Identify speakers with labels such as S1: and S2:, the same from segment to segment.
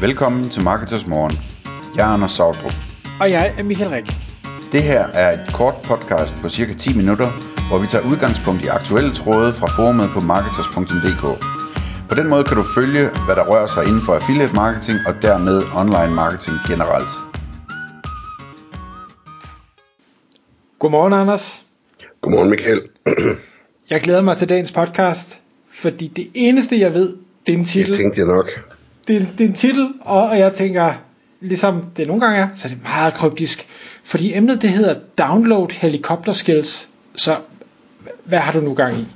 S1: Velkommen til Marketers Morgen. Jeg er Anders Sautrup.
S2: Og jeg er Michael Rik.
S1: Det her er et kort podcast på cirka 10 minutter, hvor vi tager udgangspunkt i aktuelle tråde fra forumet på marketers.dk. På den måde kan du følge, hvad der rører sig inden for affiliate marketing og dermed online marketing generelt.
S2: Godmorgen, Anders.
S3: Godmorgen, Michael.
S2: Jeg glæder mig til dagens podcast, fordi det eneste, jeg ved, det er en titel.
S3: Det tænkte jeg nok.
S2: Det er, det er en titel, og, og jeg tænker, ligesom det nogle gange er, så er det meget kryptisk. Fordi emnet, det hedder Download Helicopter Skills. Så hvad har du nu gang i?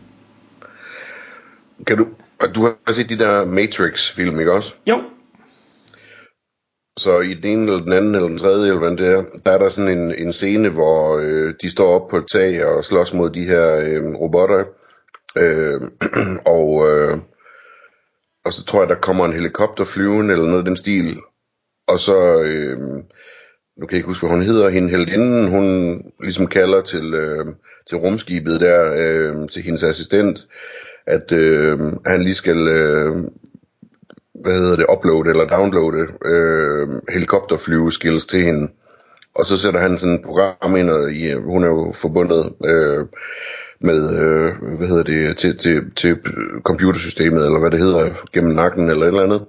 S3: Kan du, og du har set de der Matrix-film, ikke også?
S2: Jo.
S3: Så i den ene eller den anden eller den tredje, eller hvad det er, der er der sådan en, en scene, hvor øh, de står op på et tag og slås mod de her øh, robotter. Øh, og, øh, og så tror jeg, der kommer en helikopter flyvende, eller noget af den stil. Og så, øh, nu kan jeg ikke huske, hvad hun hedder, hende heldinden, hun ligesom kalder til, øh, til rumskibet der, øh, til hendes assistent, at øh, han lige skal, øh, hvad hedder det, uploade eller downloade øh, helikopterflyveskills til hende. Og så sætter han sådan et program ind, og i, øh, hun er jo forbundet øh, med, øh, hvad hedder det, til, til, til computersystemet, eller hvad det hedder, gennem nakken eller et eller andet.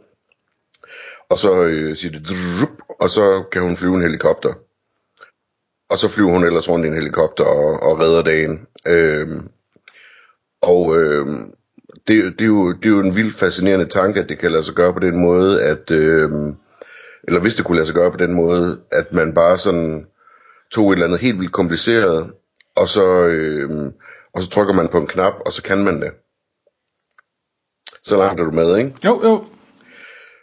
S3: Og så øh, siger det, drup, og så kan hun flyve en helikopter. Og så flyver hun ellers rundt i en helikopter og, og redder dagen. Øh, og øh, det, det, er jo, det er jo en vildt fascinerende tanke, at det kan lade sig gøre på den måde, at, øh, eller hvis det kunne lade sig gøre på den måde, at man bare sådan tog et eller andet helt vildt kompliceret, og så, øh, og så trykker man på en knap, og så kan man det. Så langt er du med, ikke?
S2: Jo, jo.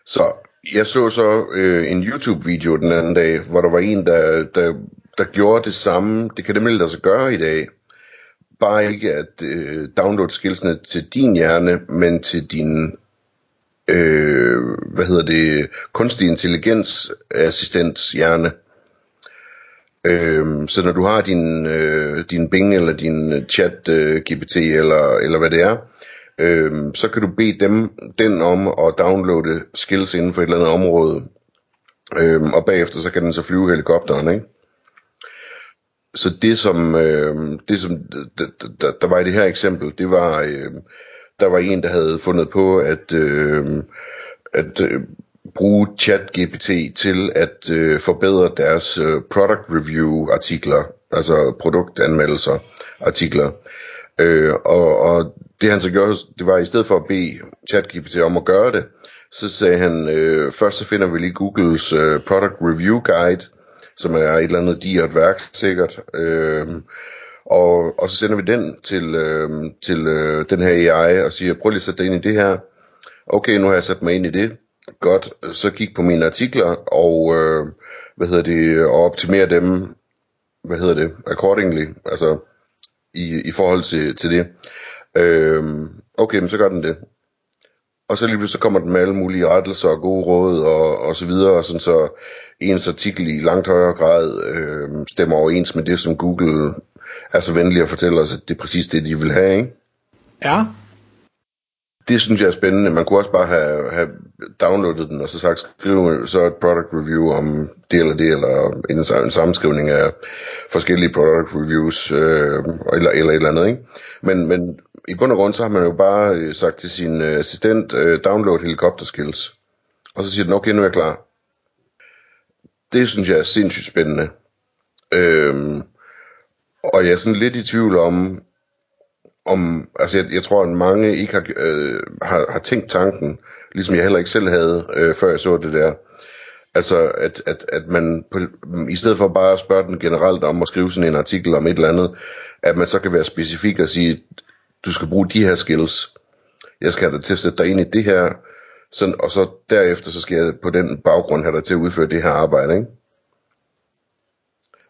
S3: Så jeg så så øh, en YouTube-video den anden dag, hvor der var en, der, der, der gjorde det samme. Det kan nemlig lade sig gøre i dag. Bare ikke at øh, downloade skillsene til din hjerne, men til din øh, hvad hedder det, kunstig intelligens assistents hjerne. Øhm, så når du har din, øh, din Bing eller din øh, chat øh, GPT eller, eller hvad det er, øhm, så kan du bede dem, den om at downloade skills inden for et eller andet område. Øhm, og bagefter så kan den så flyve helikopteren, ikke? Så det som, øh, det som der, der, der var i det her eksempel, det var, øh, der var en, der havde fundet på at, øh, at øh, bruge ChatGPT til at øh, forbedre deres øh, product review artikler, altså produktanmeldelser artikler. Øh, og, og det han så gjorde, det var i stedet for at bede ChatGPT om at gøre det, så sagde han, øh, først så finder vi lige Googles øh, product review guide, som er et eller andet digert værk sikkert, øh, og, og så sender vi den til, øh, til øh, den her AI og siger, prøv lige at sætte dig ind i det her. Okay, nu har jeg sat mig ind i det. Godt, så kig på mine artikler og, øh, hvad hedder det, og optimere dem, hvad hedder det, accordingly, altså i, i forhold til, til det. Øh, okay, men så gør den det. Og så lige så kommer den med alle mulige rettelser og gode råd og, og så videre, og sådan så ens artikel i langt højere grad øh, stemmer overens med det, som Google er så venlig at fortælle os, at det er præcis det, de vil have, ikke?
S2: Ja.
S3: Det synes jeg er spændende. Man kunne også bare have, have downloadet den, og så sagt, skriv så et product review om det eller det, eller en, en sammenskrivning af forskellige product reviews, øh, eller, eller et eller andet, ikke? Men, men i bund og grund, så har man jo bare øh, sagt til sin øh, assistent, øh, download helikopter skills. Og så siger den, okay, nu er jeg klar. Det synes jeg er sindssygt spændende. Øhm, og jeg er sådan lidt i tvivl om, om altså jeg, jeg tror, at mange ikke har, øh, har, har tænkt tanken, ligesom jeg heller ikke selv havde, øh, før jeg så det der. Altså, at, at, at man på, i stedet for bare at spørge den generelt om at skrive sådan en artikel om et eller andet, at man så kan være specifik og sige, du skal bruge de her skills. Jeg skal have dig til at sætte dig ind i det her, sådan, og så derefter, så skal jeg på den baggrund have dig til at udføre det her arbejde, ikke?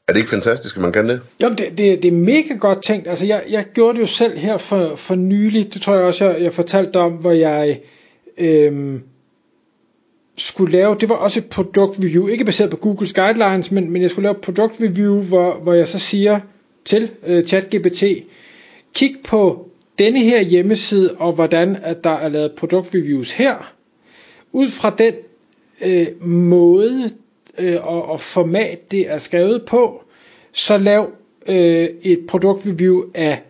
S3: Er det ikke fantastisk, at man kan det?
S2: Jo, det, det, det er mega godt tænkt. Altså, jeg, jeg gjorde det jo selv her for, for nylig. Det tror jeg også, jeg, jeg fortalte om, hvor jeg øhm, skulle lave, det var også et product review, ikke baseret på Googles guidelines, men, men jeg skulle lave et product review, hvor, hvor jeg så siger til øh, ChatGPT, kig på denne her hjemmeside, og hvordan at der er lavet product reviews her. Ud fra den øh, måde øh, og, og format det er skrevet på, så lav øh, et produktreview af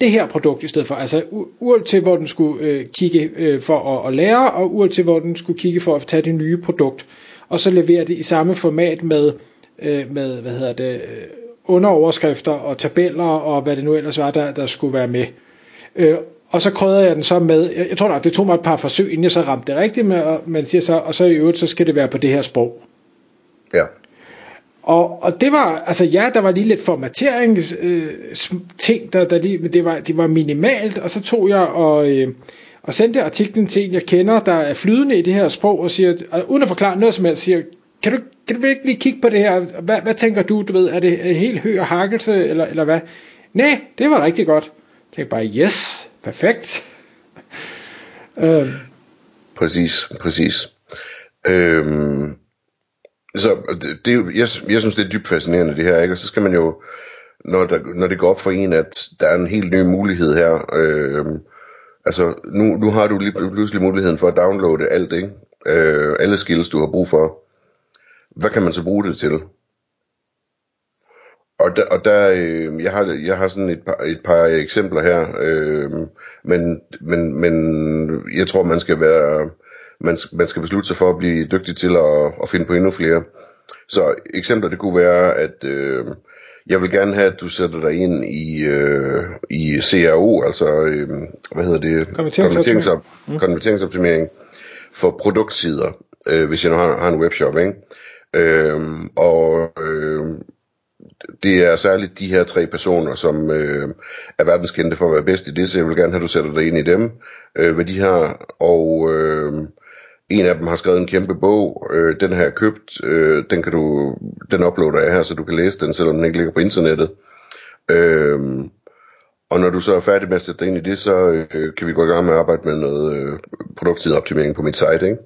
S2: det her produkt i stedet for. Altså uanset til hvor den skulle øh, kigge øh, for at, at lære, og uanset til hvor den skulle kigge for at tage det nye produkt. Og så levere det i samme format med, øh, med hvad hedder det, øh, underoverskrifter og tabeller og hvad det nu ellers var, der, der skulle være med. Øh, og så krydrede jeg den så med, jeg, jeg tror nok, det tog mig et par forsøg, inden jeg så ramte det rigtigt, med, og man siger så, og så i øvrigt, så skal det være på det her sprog.
S3: Ja.
S2: Og, og det var, altså ja, der var lige lidt formateringsting, øh, ting, der, der lige, men det var, det var minimalt, og så tog jeg og, øh, og sendte artiklen til en, jeg kender, der er flydende i det her sprog, og siger, og uden at forklare noget som helst, siger, kan du, kan du lige kigge på det her? Hvad, hvad tænker du, du ved, er det en helt høj og hakkelse, eller, eller hvad? Nej, det var rigtig godt. Jeg tænkte bare, yes, perfekt.
S3: øhm. Præcis, præcis. Øhm, så det, det, jeg, jeg synes, det er dybt fascinerende det her, ikke? Og så skal man jo, når, der, når det går op for en, at der er en helt ny mulighed her, øh, altså nu, nu har du lige pludselig muligheden for at downloade alt, ikke? Øh, alle skills, du har brug for. Hvad kan man så bruge det til? Og der, og der øh, jeg, har, jeg har sådan et par, et par eksempler her, øh, men, men, men jeg tror, man skal være man, man skal beslutte sig for at blive dygtig til at, at finde på endnu flere. Så eksempler det kunne være, at øh, jeg vil gerne have, at du sætter dig ind i, øh, i CRO, altså øh, hvad hedder det?
S2: Konverteringsoptimering.
S3: Mm. Konverteringsoptimering for produktsider, øh, hvis jeg nu har, har en webshop, ikke? Øh, og øh, det er særligt de her tre personer, som øh, er verdenskendte for at være bedst i det, så jeg vil gerne have, at du sætter dig ind i dem, øh, hvad de har, og øh, en af dem har skrevet en kæmpe bog, øh, den har jeg købt, øh, den kan du, den uploader jeg her, så du kan læse den, selvom den ikke ligger på internettet. Øh, og når du så er færdig med at sætte dig ind i det, så øh, kan vi gå i gang med at arbejde med noget øh, produkttidoptimering på mit site, ikke?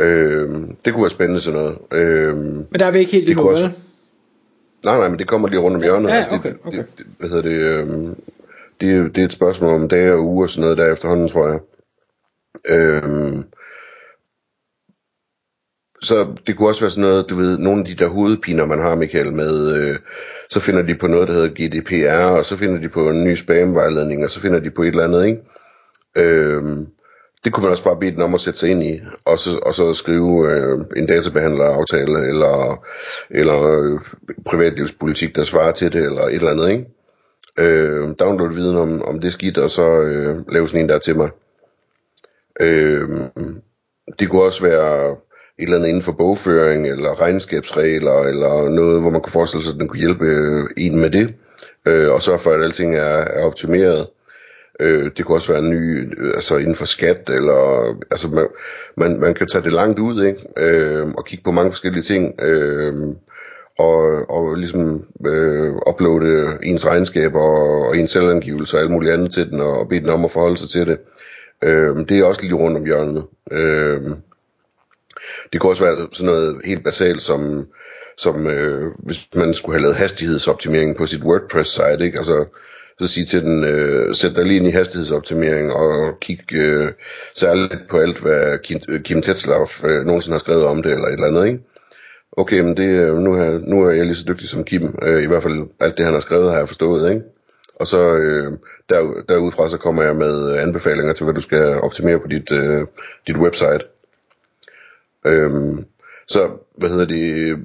S3: Øh, det kunne være spændende sådan noget. Øh,
S2: men der er vi ikke helt i
S3: mål, også... Nej, nej, men det kommer lige rundt om hjørnet.
S2: Ja, altså, det, okay, okay.
S3: Det, det, hvad hedder det, øh, det, det er et spørgsmål om dage og uger og sådan noget der efterhånden, tror jeg. Øhm, så det kunne også være sådan noget, du ved, nogle af de der hovedpiner, man har, Michael, med, øh, så finder de på noget, der hedder GDPR, og så finder de på en ny spamvejledning, og så finder de på et eller andet, ikke? Øhm, det kunne man også bare bede den om at sætte sig ind i, og så, og så skrive øh, en databehandleraftale, eller, eller øh, privatlivspolitik, der svarer til det, eller et eller andet, ikke? Øh, download viden om, om det skidt, og så øh, lave sådan en der til mig. Øh, det kunne også være et eller andet inden for bogføring, eller regnskabsregler, eller noget, hvor man kunne forestille sig, at den kunne hjælpe øh, en med det, øh, og sørge for, at alting er, er optimeret. Øh, det kunne også være en ny, øh, altså inden for skat, eller, altså man, man, man kan tage det langt ud, ikke? Øh, og kigge på mange forskellige ting, øh, og, og ligesom øh, uploade ens regnskaber og, og ens selvangivelse og alt muligt andet til den, og bede den om at forholde sig til det. Øh, Øhm, det er også lige rundt om hjørnet. Øh, det kunne også være sådan noget helt basalt som, som øh, hvis man skulle have lavet hastighedsoptimering på sit WordPress-site, ikke? Altså, så sige til den, øh, sæt dig lige ind i hastighedsoptimering og kig øh, særligt på alt, hvad Kim, øh, Kim Tetzlaff øh, nogensinde har skrevet om det, eller et eller andet, ikke? Okay, men det, øh, nu, er, nu er jeg lige så dygtig som Kim, øh, i hvert fald alt det, han har skrevet, har jeg forstået, ikke? Og så øh, der, derudfra så kommer jeg med anbefalinger til, hvad du skal optimere på dit, øh, dit website. Øhm, så, hvad hedder det,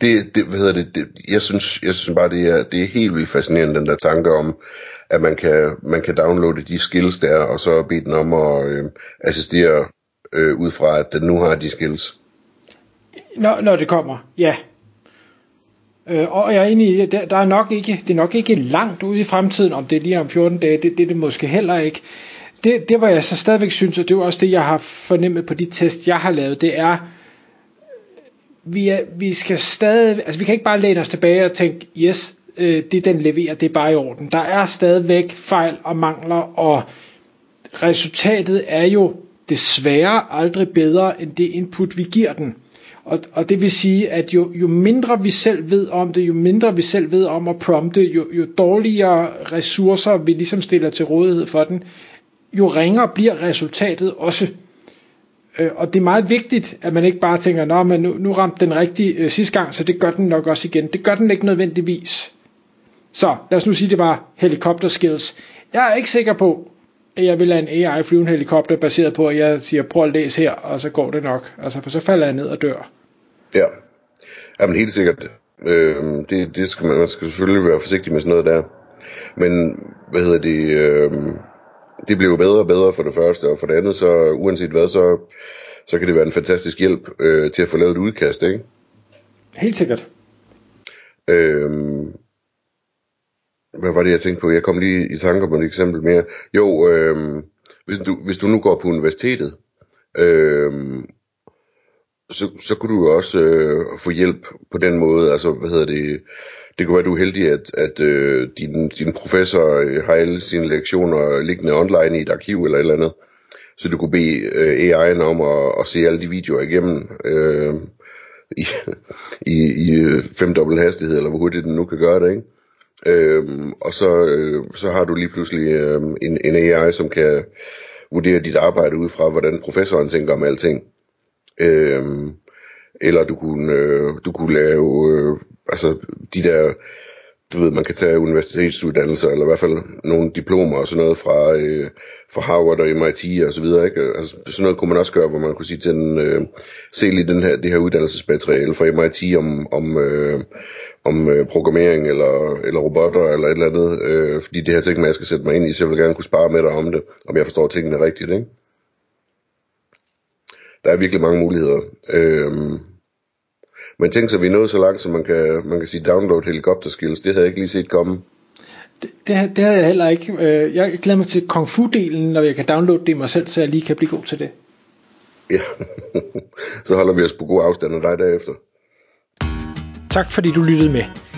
S3: det, det, hvad hedder det, det, jeg synes, jeg synes bare, det er, det er helt vildt fascinerende, den der tanke om, at man kan, man kan downloade de skills der, og så bede den om at øh, assistere øh, ud fra, at den nu har de skills.
S2: Når, når det kommer, ja. Øh, og jeg er enig i, der, der er nok ikke, det er nok ikke langt ude i fremtiden, om det er lige om 14 dage, det, det er det måske heller ikke. Det, det var jeg så stadigvæk synes, og det er også det, jeg har fornemmet på de test, jeg har lavet, det er, vi, er, vi skal stadig, altså vi kan ikke bare læne os tilbage og tænke, yes, øh, det den leverer, det er bare i orden. Der er stadigvæk fejl og mangler, og resultatet er jo desværre aldrig bedre end det input, vi giver den. Og, og det vil sige, at jo, jo mindre vi selv ved om det, jo mindre vi selv ved om at prompte, jo, jo dårligere ressourcer vi ligesom stiller til rådighed for den, jo ringere bliver resultatet også. Øh, og det er meget vigtigt, at man ikke bare tænker, Nå, men nu, nu ramte den rigtige øh, sidste gang, så det gør den nok også igen. Det gør den ikke nødvendigvis. Så lad os nu sige, det var helikopterskills. Jeg er ikke sikker på, at jeg vil lade en AI flyve en helikopter, baseret på, at jeg siger, prøv at læse her, og så går det nok. Altså, for så falder jeg ned og dør.
S3: Ja, Jamen helt sikkert. Øh, det, det skal man, man skal selvfølgelig være forsigtig med sådan noget der. Men, hvad hedder det, øh, det bliver jo bedre og bedre for det første, og for det andet, så uanset hvad, så, så kan det være en fantastisk hjælp øh, til at få lavet et udkast, ikke?
S2: Helt sikkert.
S3: Øh, hvad var det, jeg tænkte på? Jeg kom lige i tanke om et eksempel mere. Jo, øh, hvis, du, hvis du nu går på universitetet, øh, så, så kunne du jo også øh, få hjælp på den måde. Altså, hvad hedder det? Det kunne være, du er heldig, at, at øh, din, din professor øh, har alle sine lektioner liggende online i et arkiv eller et eller andet. Så du kunne bede øh, AI'en om at, at se alle de videoer igennem øh, i, i, i øh, femdobbelt hastighed, eller hvor hurtigt den nu kan gøre det, ikke? Øhm, og så, øh, så har du lige pludselig øh, en, en AI, som kan vurdere dit arbejde ud fra, hvordan professoren tænker om alting. Øhm, eller du kunne, øh, du kunne lave øh, altså de der, du ved, man kan tage universitetsuddannelser, eller i hvert fald nogle diplomer og sådan noget fra, øh, fra Harvard og MIT og så videre, ikke? Altså, sådan noget kunne man også gøre, hvor man kunne sige til den, øh, se lige den her, det her uddannelsesmateriale fra MIT om, om, øh, om øh, programmering eller, eller robotter eller et eller andet, øh, fordi det her ting, man skal sætte mig ind i, så jeg vil gerne kunne spare med dig om det, om jeg forstår tingene rigtigt, ikke? Der er virkelig mange muligheder. Øh, men tænk så, vi er nået så langt, så man kan, man kan sige download helikopterskills. Det havde jeg ikke lige set komme.
S2: Det, det, det havde jeg heller ikke. Øh, jeg glæder mig til kung fu-delen, når jeg kan downloade det mig selv, så jeg lige kan blive god til det.
S3: Ja, så holder vi os på god afstand af dig derefter.
S2: Tak fordi du lyttede med.